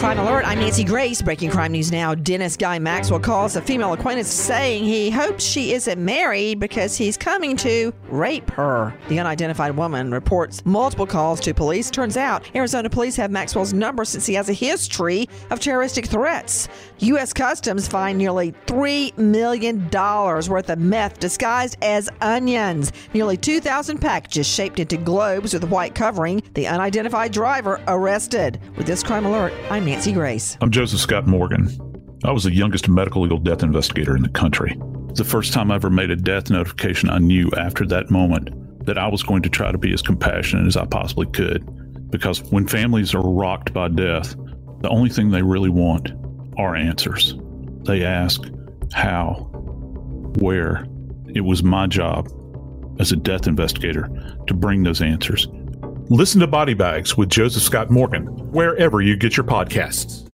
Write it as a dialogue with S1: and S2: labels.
S1: Crime Alert, I'm Nancy Grace. Breaking crime news now. Dennis Guy Maxwell calls a female acquaintance saying he hopes she isn't married because he's coming to rape her. The unidentified woman reports multiple calls to police. Turns out Arizona police have Maxwell's number since he has a history of terroristic threats. U.S. Customs find nearly $3 million worth of meth disguised as onions. Nearly 2,000 packages shaped into globes with white covering. The unidentified driver arrested. With this crime alert, I'm Nancy Grace.
S2: I'm Joseph Scott Morgan. I was the youngest medical legal death investigator in the country. The first time I ever made a death notification, I knew after that moment that I was going to try to be as compassionate as I possibly could. Because when families are rocked by death, the only thing they really want are answers. They ask how, where. It was my job as a death investigator to bring those answers.
S3: Listen to Body Bags with Joseph Scott Morgan wherever you get your podcasts.